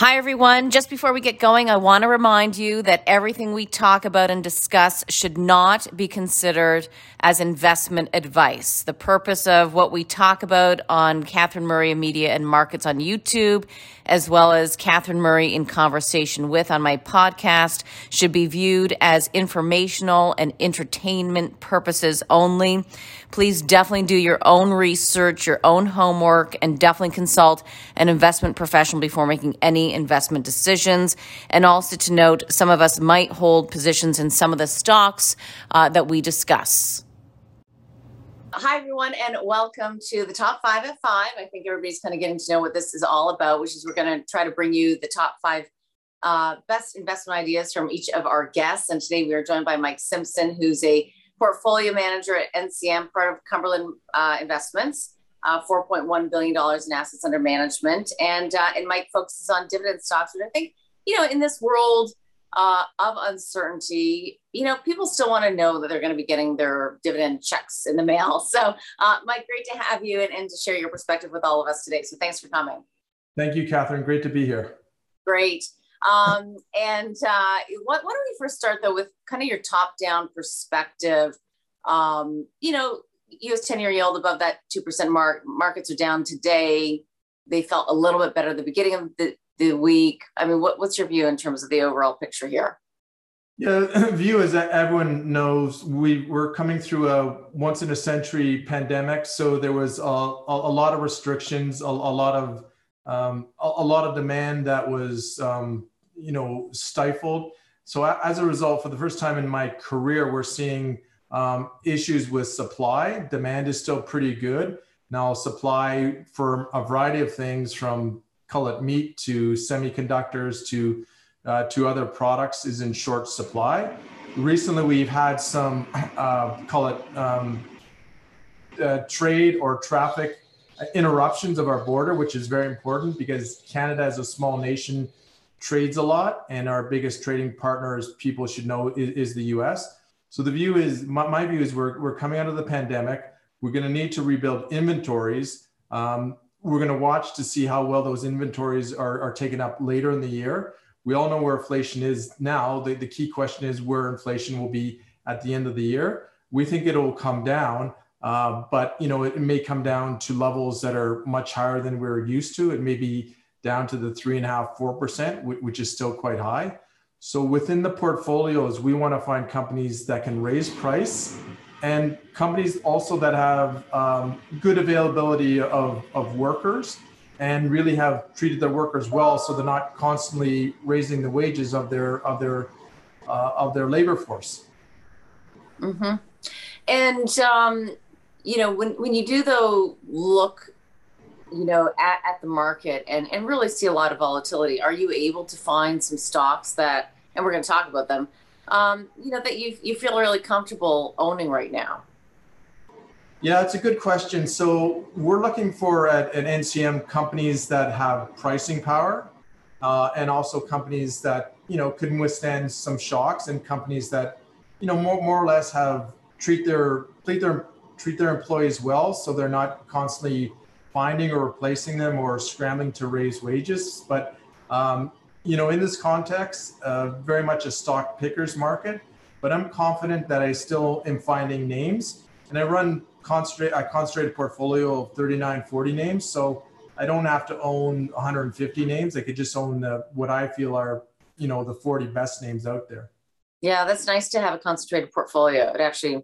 Hi, everyone. Just before we get going, I want to remind you that everything we talk about and discuss should not be considered as investment advice. The purpose of what we talk about on Catherine Murray Media and Markets on YouTube, as well as Catherine Murray in Conversation with on my podcast, should be viewed as informational and entertainment purposes only. Please definitely do your own research, your own homework, and definitely consult an investment professional before making any investment decisions. And also to note, some of us might hold positions in some of the stocks uh, that we discuss. Hi, everyone, and welcome to the top five at five. I think everybody's kind of getting to know what this is all about, which is we're going to try to bring you the top five uh, best investment ideas from each of our guests. And today we are joined by Mike Simpson, who's a portfolio manager at NCM, part of Cumberland uh, Investments. Uh, $4.1 billion in assets under management. And, uh, and Mike focuses on dividend stocks, which I think, you know, in this world uh, of uncertainty, you know, people still want to know that they're going to be getting their dividend checks in the mail. So, uh, Mike, great to have you and, and to share your perspective with all of us today. So, thanks for coming. Thank you, Catherine. Great to be here. Great. Um, and uh, what, why don't we first start though with kind of your top-down perspective? Um, you know, U.S. 10-year yield above that two percent mark. Markets are down today. They felt a little bit better at the beginning of the, the week. I mean, what, what's your view in terms of the overall picture here? Yeah, view is that everyone knows we were coming through a once in a century pandemic, so there was a, a, lot of restrictions, a, a lot of um, a, a, lot of demand that was um, you know stifled. So as a result, for the first time in my career, we're seeing um, issues with supply. Demand is still pretty good. Now, supply for a variety of things, from call it meat to semiconductors to uh, to other products, is in short supply. Recently, we've had some uh, call it um, uh, trade or traffic interruptions of our border, which is very important because Canada, as a small nation, trades a lot, and our biggest trading partner, as people should know, is, is the U.S. So the view is, my, my, view is, we're we're coming out of the pandemic. We're going to need to rebuild inventories. Um, we're going to watch to see how well those inventories are, are taken up later in the year. We all know where inflation is now. The, the key question is where inflation will be at the end of the year. We think it'll come down, uh, but you know, it, may come down to levels that are much higher than we're used to. It may be down to the three and a half, four percent, which is still quite high. So within the portfolios, we want to find companies that can raise price and companies also that have um, good availability of, of workers and really have treated their workers well so they're not constantly raising the wages of their of their uh, of their labor force mm-hmm. and um, you know, when, when you do though look, you know, at, at the market and, and really see a lot of volatility, are you able to find some stocks that, and we're going to talk about them, um, you know, that you, you feel really comfortable owning right now? Yeah, it's a good question. So we're looking for at, at NCM companies that have pricing power uh, and also companies that, you know, can withstand some shocks and companies that, you know, more, more or less have treat their, treat their treat their employees well so they're not constantly finding or replacing them or scrambling to raise wages. But um, you know, in this context, uh, very much a stock pickers market. But I'm confident that I still am finding names, and I run concentrate a concentrated portfolio of 39, 40 names. So I don't have to own 150 names. I could just own the, what I feel are you know the 40 best names out there. Yeah, that's nice to have a concentrated portfolio. It actually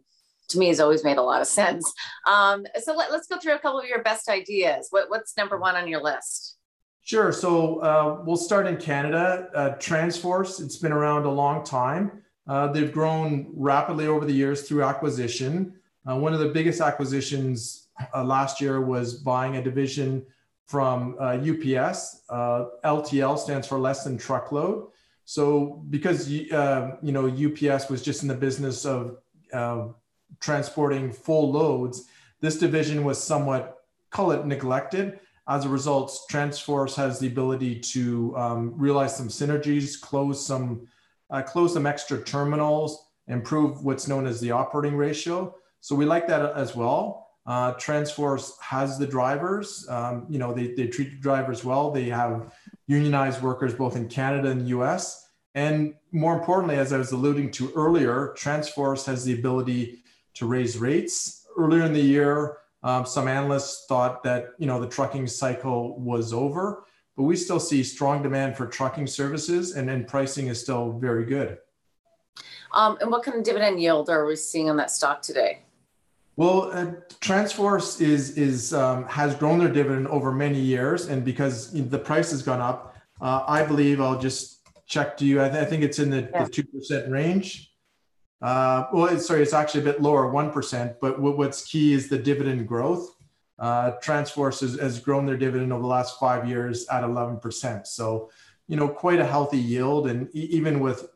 to me has always made a lot of sense. Um, so let, us go through a couple of your best ideas. What, what's number one on your list? Sure. So uh, we'll start in Canada. Uh, Transforce, it's been around a long time. Uh, they've grown rapidly over the years through acquisition. Uh, one of the biggest acquisitions uh, last year was buying a division from UPS. Uh, LTL stands for less than truckload. So because you know UPS was just in the business of transporting full loads, this division was somewhat, call it neglected. As a result, Transforce has the ability to um, realize some synergies, close some, uh, close some extra terminals, improve what's known as the operating ratio. So we like that as well. Uh, Transforce has the drivers. Um, you know, they, they treat the drivers well. They have unionized workers both in Canada and the US. And more importantly, as I was alluding to earlier, Transforce has the ability to raise rates. Earlier in the year, um, some analysts thought that you know the trucking cycle was over, but we still see strong demand for trucking services, and then pricing is still very good. Um, and what kind of dividend yield are we seeing on that stock today? Well, uh, Transforce is is um, has grown their dividend over many years, and because the price has gone up, uh, I believe I'll just check to you. I, th- I think it's in the two percent range. Uh, well, sorry, it's actually a bit lower, one percent. But what's key is the dividend growth. Uh, Transforce has, has grown their dividend over the last five years at eleven percent. So, you know, quite a healthy yield, and e- even with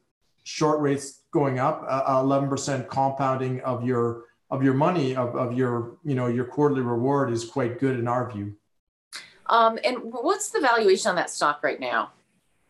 short rates going up, eleven percent compounding of your of your money of, of your you know your quarterly reward is quite good in our view um, and what's the valuation on that stock right now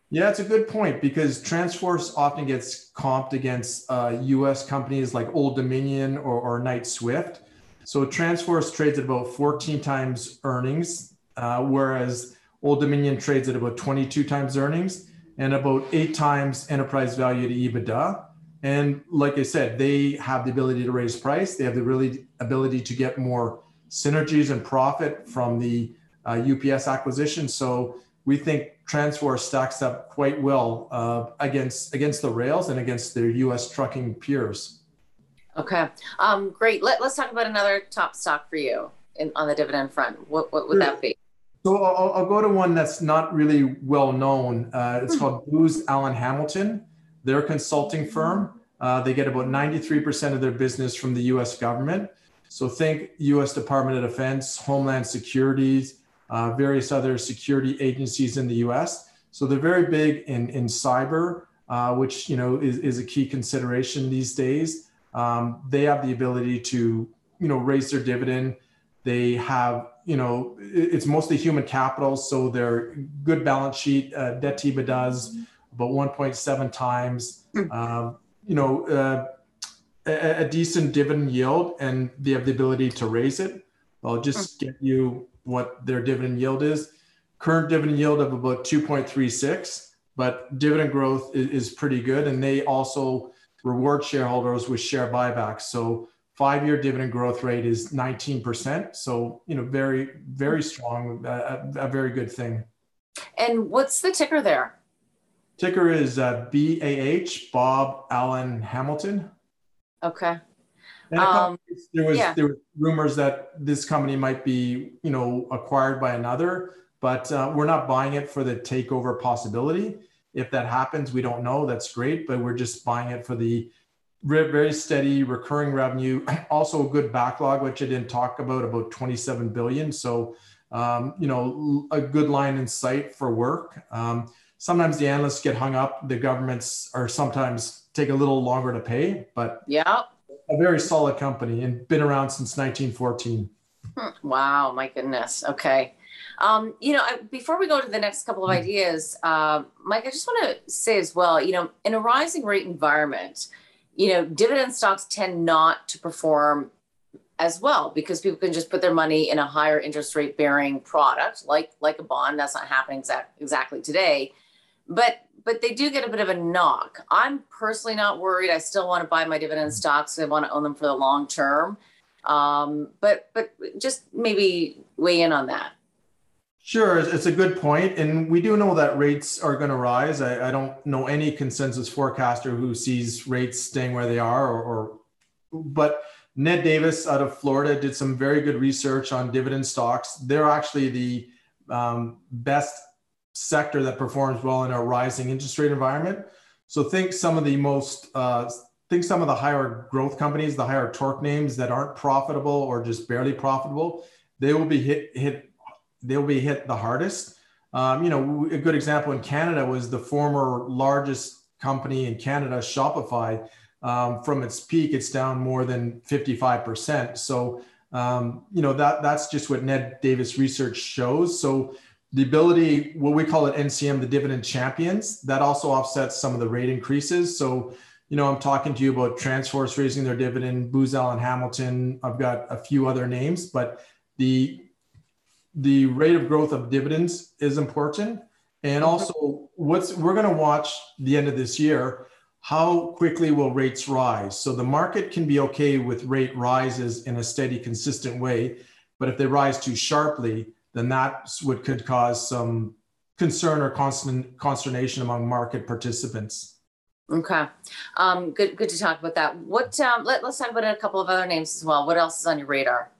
yeah it's a good point because transforce often gets comped against uh, us companies like old dominion or, or knight swift so transforce trades at about 14 times earnings uh, whereas old dominion trades at about 22 times earnings and about eight times enterprise value to ebitda and like I said, they have the ability to raise price. They have the really ability to get more synergies and profit from the uh, UPS acquisition. So we think Transfor stacks up quite well uh, against against the rails and against their U.S. trucking peers. Okay, um, great. Let, us talk about another top stock for you in, on the dividend front. What, what would sure. that be? So I'll, I'll, go to one that's not really well known. Uh, it's hmm. called Booz Allen Hamilton. They're a consulting firm. Uh, they get about 93% of their business from the US government. So think US Department of Defense, Homeland Securities, uh, various other security agencies in the US. So they're very big in, in cyber, uh, which you know is, is a key consideration these days. Um, they have the ability to you know raise their dividend. They have you know it's mostly human capital, so they're good balance sheet. Uh, debt to EBITDA about 1.7 times. Hmm. Um, you know, uh, a, a, decent dividend yield and they have the ability to raise it. I'll just hmm. get you what their dividend yield is. Current dividend yield of about 2.36, but dividend growth is, is pretty good. And they also reward shareholders with share buybacks. So five-year dividend growth rate is 19%. So, you know, very, very strong, a, a very good thing. And what's the ticker there? Ticker is uh, BAH, Bob Allen Hamilton. Okay. Um, there was yeah. there were rumors that this company might be, you know, acquired by another, but uh, we're not buying it for the takeover possibility. If that happens, we don't know. That's great, but we're just buying it for the very steady recurring revenue. Also, a good backlog, which I didn't talk about, about 27 billion. So, um, you know, a good line in sight for work. Um, sometimes the analysts get hung up. The governments are sometimes take a little longer to pay, but yeah, a very solid company and been around since 1914. Hmm. Wow, my goodness. Okay. Um, you know, before we go to the next couple of ideas, uh, Mike, I just want to say as well, you know, in a rising rate environment, you know, dividend stocks tend not to perform as well because people can just put their money in a higher interest rate bearing product like like a bond that's not happening exact, exactly today but but they do get a bit of a knock. I'm personally not worried. I still want to buy my dividend stocks. I want to own them for the long term. Um, but but just maybe weigh in on that. Sure, it's a good point, and we do know that rates are going to rise. I, I don't know any consensus forecaster who sees rates staying where they are, or, or but Ned Davis out of Florida did some very good research on dividend stocks. They're actually the um, best sector that performs well in a rising interest rate environment. So think some of the most uh, think some of the higher growth companies, the higher torque names that aren't profitable or just barely profitable, they will be hit hit they will be hit the hardest. Um, you know, a good example in Canada was the former largest company in Canada, Shopify. Um, from its peak, it's down more than 55%. So, um, you know, that that's just what Ned Davis research shows. So the ability, what we call it NCM, the dividend champions, that also offsets some of the rate increases. So, you know, I'm talking to you about Transforce raising their dividend, Booz Allen Hamilton. I've got a few other names, but the the rate of growth of dividends is important. And also, what's we're going to watch the end of this year. How quickly will rates rise? So the market can be okay with rate rises in a steady, consistent way, but if they rise too sharply, then that's what could cause some concern or constant consternation among market participants. Okay. Um, good, good to talk about that. What, um, let, let's talk about a couple of other names as well. What else is on your radar?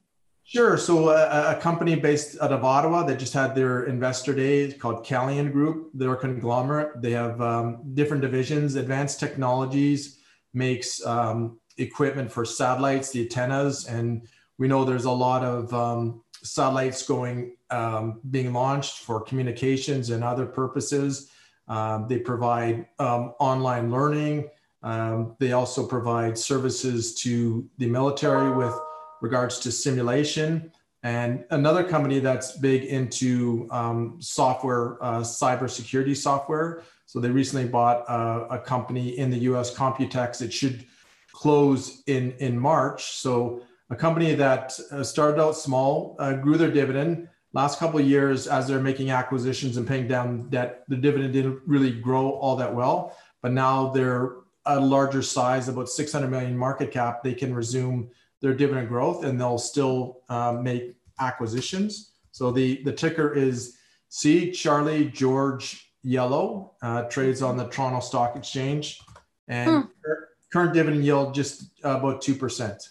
Sure. So a, a company based out of Ottawa that just had their investor day called Calian Group. They're a conglomerate. They have um, different divisions. Advanced Technologies makes um, equipment for satellites, the antennas, and we know there's a lot of um, satellites going um, being launched for communications and other purposes. Um, they provide um, online learning. Um, they also provide services to the military with regards to simulation. And another company that's big into um, software, uh, cybersecurity software. So they recently bought a, a company in the US, Computex. It should close in, in March. So a company that uh, started out small, uh, grew their dividend. Last couple of years, as they're making acquisitions and paying down debt, the dividend didn't really grow all that well. But now they're a larger size, about 600 million market cap. They can resume their dividend growth and they'll still uh, make acquisitions. So the, the ticker is C Charlie George Yellow, uh, trades on the Toronto Stock Exchange, and Hmm. current dividend yield just about 2%.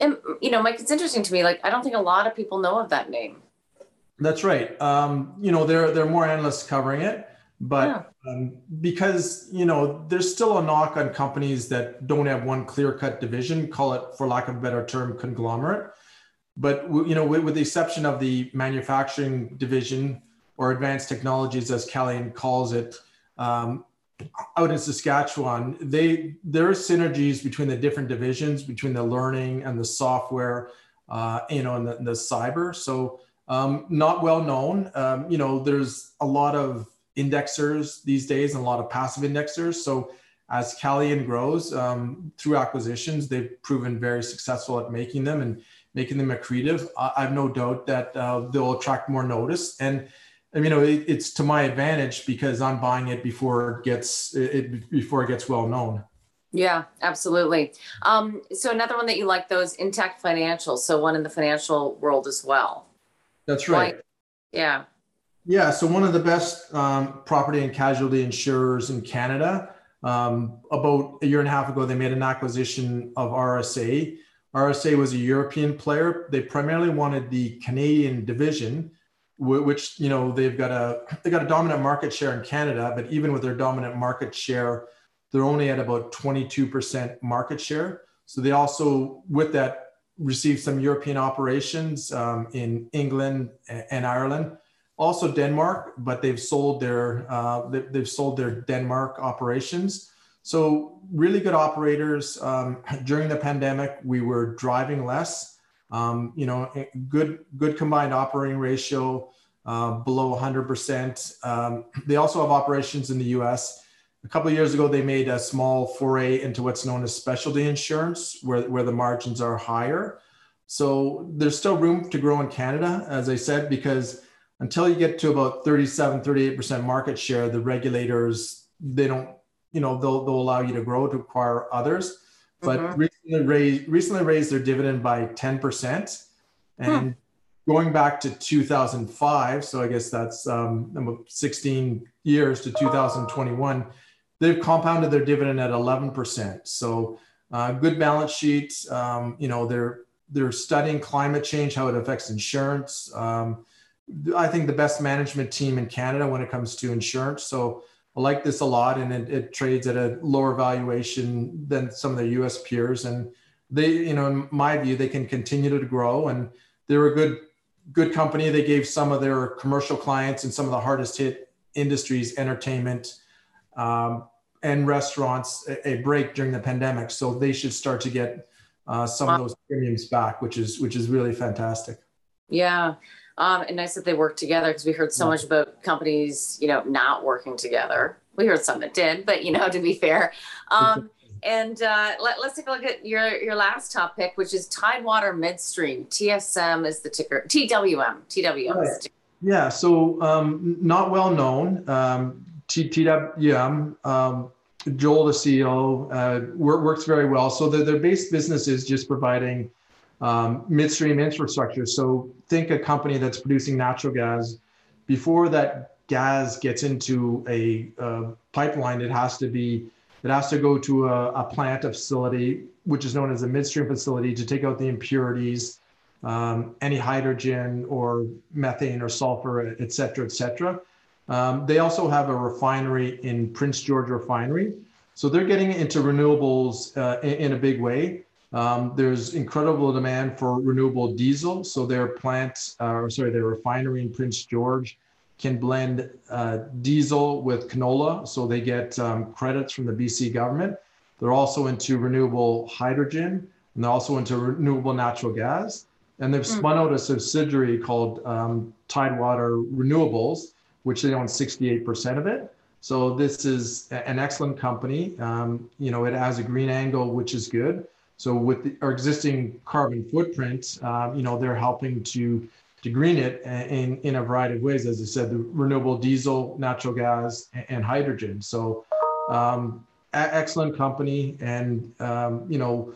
And, you know, Mike, it's interesting to me. Like, I don't think a lot of people know of that name. That's right. Um, you know, there, there are more analysts covering it, but um, because, you know, there's still a knock on companies that don't have one clear cut division, call it, for lack of a better term, conglomerate. But, you know, with, with the exception of the manufacturing division or advanced technologies, as Calian calls it, um, out in Saskatchewan, they there are synergies between the different divisions, between the learning and the software, uh, you know, and the, the cyber. So um, not well known. Um, you know, there's a lot of indexers these days and a lot of passive indexers. So as Calian grows um, through acquisitions, they've proven very successful at making them and making them accretive. I, I have no doubt that uh, they'll attract more notice and you know, it, it's to my advantage because I'm buying it before it gets it before it gets well known. Yeah, absolutely. Um, so another one that you like those Intact financials. So one in the financial world as well. That's right. Yeah. Yeah. So one of the best um, property and casualty insurers in Canada. Um, about a year and a half ago, they made an acquisition of RSA. RSA was a European player. They primarily wanted the Canadian division which you know they've got a they got a dominant market share in Canada, but even with their dominant market share, they're only at about 22% market share. So they also, with that, received some European operations um, in England and Ireland, also Denmark, but they've sold their uh, they, they've sold their Denmark operations. So really good operators. Um, during the pandemic, we were driving less. Um, you know, good good combined operating ratio uh, below 100%. Um, they also have operations in the U.S. A couple of years ago, they made a small foray into what's known as specialty insurance, where where the margins are higher. So there's still room to grow in Canada, as I said, because until you get to about 37, 38% market share, the regulators they don't, you know, they'll they'll allow you to grow to acquire others but Mhm. recently raised recently raised their dividend by 10% and going back to 2005 so i guess that's um, 16 years to 2021 they've compounded their dividend at 11% so uh, good balance sheet um, you know they're they're studying climate change how it affects insurance um, i think the best management team in canada when it comes to insurance so I like this a lot, and it, it, trades at a lower valuation than some of their U.S. peers. And they, you know, in my view, they can continue to grow, and they're a good, good company. They gave some of their commercial clients and some of the hardest hit industries, entertainment um, and restaurants, a, a, break during the pandemic. So they should start to get uh, some of those premiums back, which is which is really fantastic. Yeah. Um, and nice that they work together because we heard so Yeah. much about companies, you know, not working together. We heard some that did, but you know, to be fair. Um, and uh, let, us take a look at your your last top pick, which is Tidewater Midstream. TSM is the ticker. TWM. TWM. ticker. Yeah, so um, not well known. TWM, um, Joel, the CEO, uh, works very well. So their, their base business is just providing um, midstream infrastructure. So think a company that's producing natural gas. Before that gas gets into a pipeline, it has to be it has to go to a, a, plant, a facility, which is known as a midstream facility, to take out the impurities, um, any hydrogen or methane or sulfur, et cetera, et cetera. Um, they also have a refinery in Prince George Refinery. So they're getting into renewables uh, in, in, a big way. Um, there's incredible demand for renewable diesel. So their plant, uh, or sorry, their refinery in Prince George can blend uh, diesel with canola. So they get um, credits from the BC government. They're also into renewable hydrogen and they're also into renewable natural gas. And they've spun mm. out a subsidiary called um, Tidewater Renewables, which they own 68% of it. So this is an excellent company. Um, you know, it has a green angle, which is good. So with the, our existing carbon footprint, uh, you know, they're helping to to green it in in a variety of ways. As I said, the renewable diesel, natural gas, and hydrogen. So um, excellent company, and um, you know,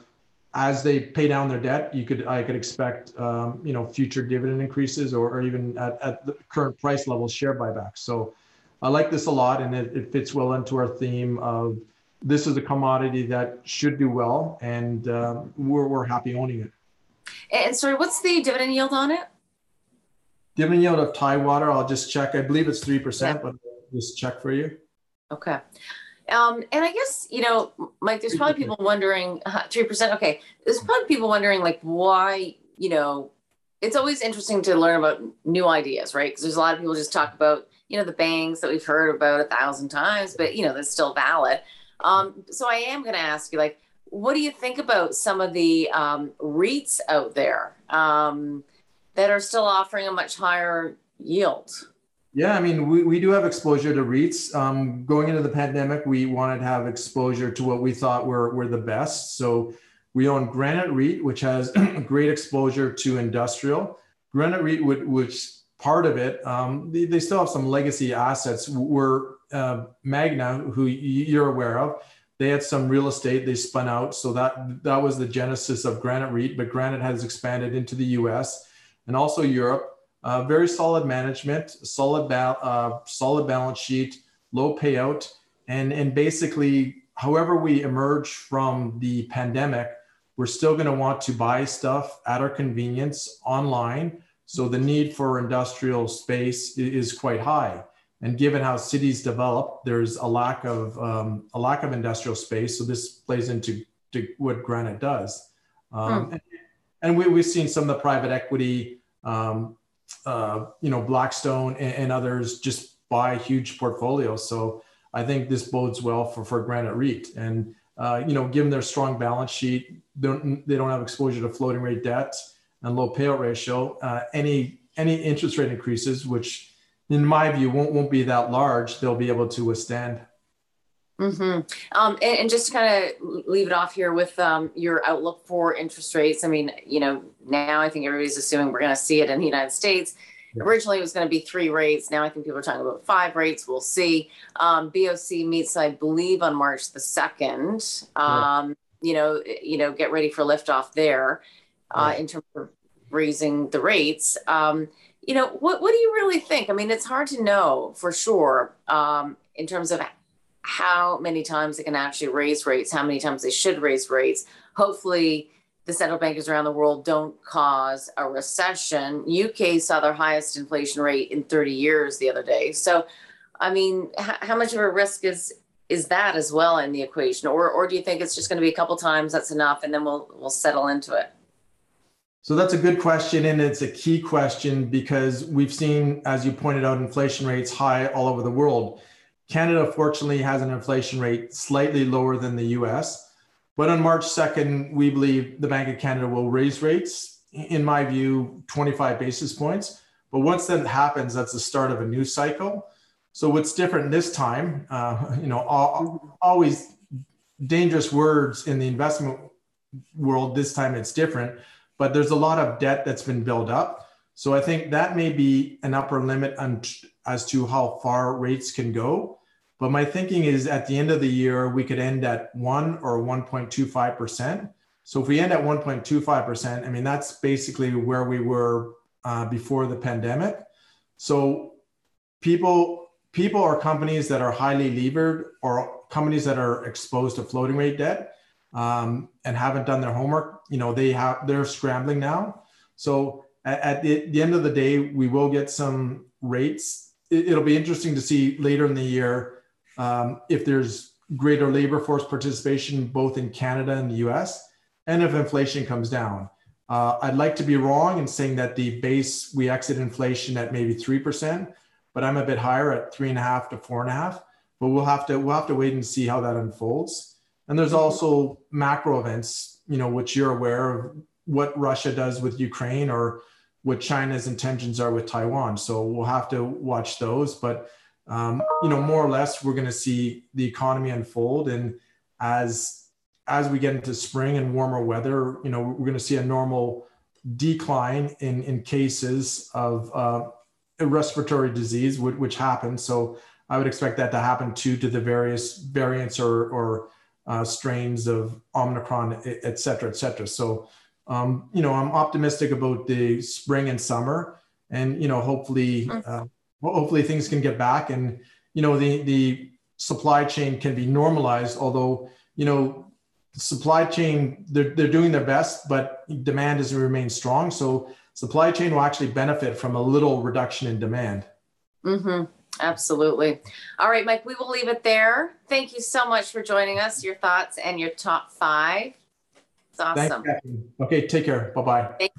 as they pay down their debt, you could I could expect um, you know future dividend increases or, or even at, at the current price levels share buybacks. So I like this a lot, and it, it fits well into our theme of this is a commodity that should do well, and uh, we're, we're happy owning it. And sorry, what's the dividend yield on it? Dividend yield of Tidewater, I'll just check. I believe it's 3%, yeah. but I'll just check for you. Okay. Um, and I guess, you know, Mike, there's probably people wondering, uh, 3%, okay. There's probably people wondering, like, why, you know, it's always interesting to learn about new ideas, right? Because there's a lot of people just talk about, you know, the banks that we've heard about a thousand times, but, you know, that's still valid. Um, so I am going to ask you, like, what do you think about some of the um, REITs out there um, that are still offering a much higher yield? Yeah, I mean, we, we do have exposure to REITs. Um, going into the pandemic, we wanted to have exposure to what we thought were, were the best. So we own Granite REIT, which has great exposure to industrial. Granite REIT, which part of it, um, they, they, still have some legacy assets. We're uh, Magna, who you're aware of, they had some real estate they spun out. So that that was the genesis of Granite REIT. But Granite has expanded into the U.S. and also Europe. Uh, very solid management, solid ba- uh, solid balance sheet, low payout, and and basically, however we emerge from the pandemic, we're still going to want to buy stuff at our convenience online. So the need for industrial space is quite high. And given how cities develop, there's a lack of um, a lack of industrial space. So this plays into what Granite does. Um, hmm. and, and we, have seen some of the private equity, um, uh, you know, Blackstone and, and, others just buy huge portfolios. So I think this bodes well for, for Granite REIT. And, uh, you know, given their strong balance sheet, they don't, they don't have exposure to floating rate debt and low payout ratio. Uh, any, any interest rate increases, which in my view, won't won't be that large. They'll be able to withstand. Mm-hmm. Um, and, and, just to kind of leave it off here with um, your outlook for interest rates. I mean, you know, now I think everybody's assuming we're going to see it in the United States. Yeah. Originally, it was going to be three rates. Now I think people are talking about five rates. We'll see. Um, BOC meets, I believe, on March the second. Um, yeah. You know, you know, get ready for liftoff there uh, yeah. in terms of raising the rates. Um, you know, what, what do you really think? I mean, it's hard to know for sure um, in terms of how many times they can actually raise rates, how many times they should raise rates. Hopefully, the central bankers around the world don't cause a recession. UK saw their highest inflation rate in 30 years the other day. So, I mean, h- how much of a risk is is that as well in the equation, or or do you think it's just going to be a couple times that's enough, and then we'll we'll settle into it? So that's a good question, and it's a key question because we've seen, as you pointed out, inflation rates high all over the world. Canada, fortunately, has an inflation rate slightly lower than the US. But on March 2nd, we believe the Bank of Canada will raise rates, in my view, 25 basis points. But once that happens, that's the start of a new cycle. So what's different this time, uh, you know, always dangerous words in the investment world. This time it's different but there's a lot of debt that's been built up. So I think that may be an upper limit on, as to how far rates can go. But my thinking is at the end of the year, we could end at one or 1.25%. So if we end at 1.25%, I mean, that's basically where we were uh, before the pandemic. So people, people or companies that are highly levered or companies that are exposed to floating rate debt um, and haven't done their homework, you know, they have, they're scrambling now. So at, the, the end of the day, we will get some rates. It, it'll be interesting to see later in the year um, if there's greater labor force participation both in Canada and the US, and if inflation comes down. Uh, I'd like to be wrong in saying that the base we exit inflation at maybe three percent, but I'm a bit higher at three and a half to four and a half. But we'll have to we'll have to wait and see how that unfolds. And there's also macro events, you know, which you're aware of what Russia does with Ukraine or what China's intentions are with Taiwan. So we'll have to watch those. But um, you know, more or less, we're going to see the economy unfold, and as as we get into spring and warmer weather, you know, we're going to see a normal decline in in cases of uh, respiratory disease, which, which happens. So I would expect that to happen too to the various variants or or uh, strains of Omicron, et cetera, et cetera. So um, you know, I'm optimistic about the spring and summer, and you know, hopefully, mm. uh, hopefully things can get back, and you know, the the supply chain can be normalized. Although, you know, the supply chain they're they're doing their best, but demand doesn't remain strong. So supply chain will actually benefit from a little reduction in demand. Mm-hmm. Absolutely. All right, Mike, we will leave it there. Thank you so much for joining us, your thoughts and your top five. It's awesome. Okay, take care. Bye bye.